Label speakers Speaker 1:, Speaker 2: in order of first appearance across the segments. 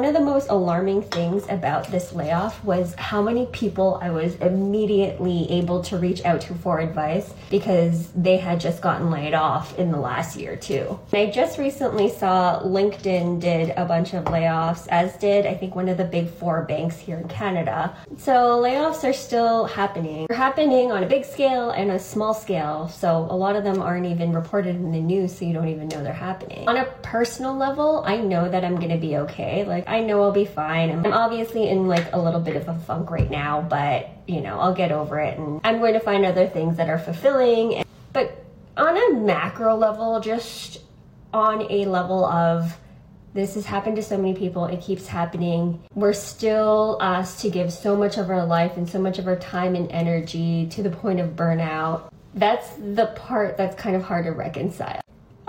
Speaker 1: One of the most alarming things about this layoff was how many people I was immediately able to reach out to for advice because they had just gotten laid off in the last year too. And I just recently saw LinkedIn did a bunch of layoffs, as did I think one of the big four banks here in Canada. So layoffs are still happening. They're happening on a big scale and a small scale. So a lot of them aren't even reported in the news, so you don't even know they're happening. On a personal level, I know that I'm gonna be okay. Like I know I'll be fine. I'm obviously in like a little bit of a funk right now, but you know, I'll get over it and I'm going to find other things that are fulfilling. But on a macro level, just on a level of this has happened to so many people, it keeps happening. We're still asked to give so much of our life and so much of our time and energy to the point of burnout. That's the part that's kind of hard to reconcile.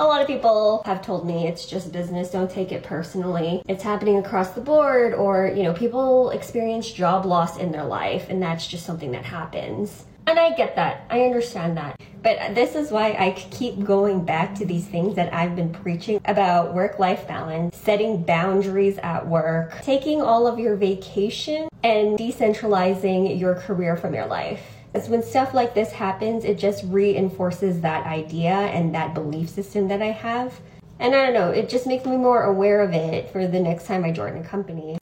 Speaker 1: A lot of people have told me it's just business, don't take it personally. It's happening across the board, or, you know, people experience job loss in their life, and that's just something that happens. And I get that, I understand that. But this is why I keep going back to these things that I've been preaching about work life balance, setting boundaries at work, taking all of your vacation, and decentralizing your career from your life. Because when stuff like this happens, it just reinforces that idea and that belief system that I have. And I don't know, it just makes me more aware of it for the next time I join a company.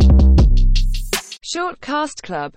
Speaker 2: Shortcast Club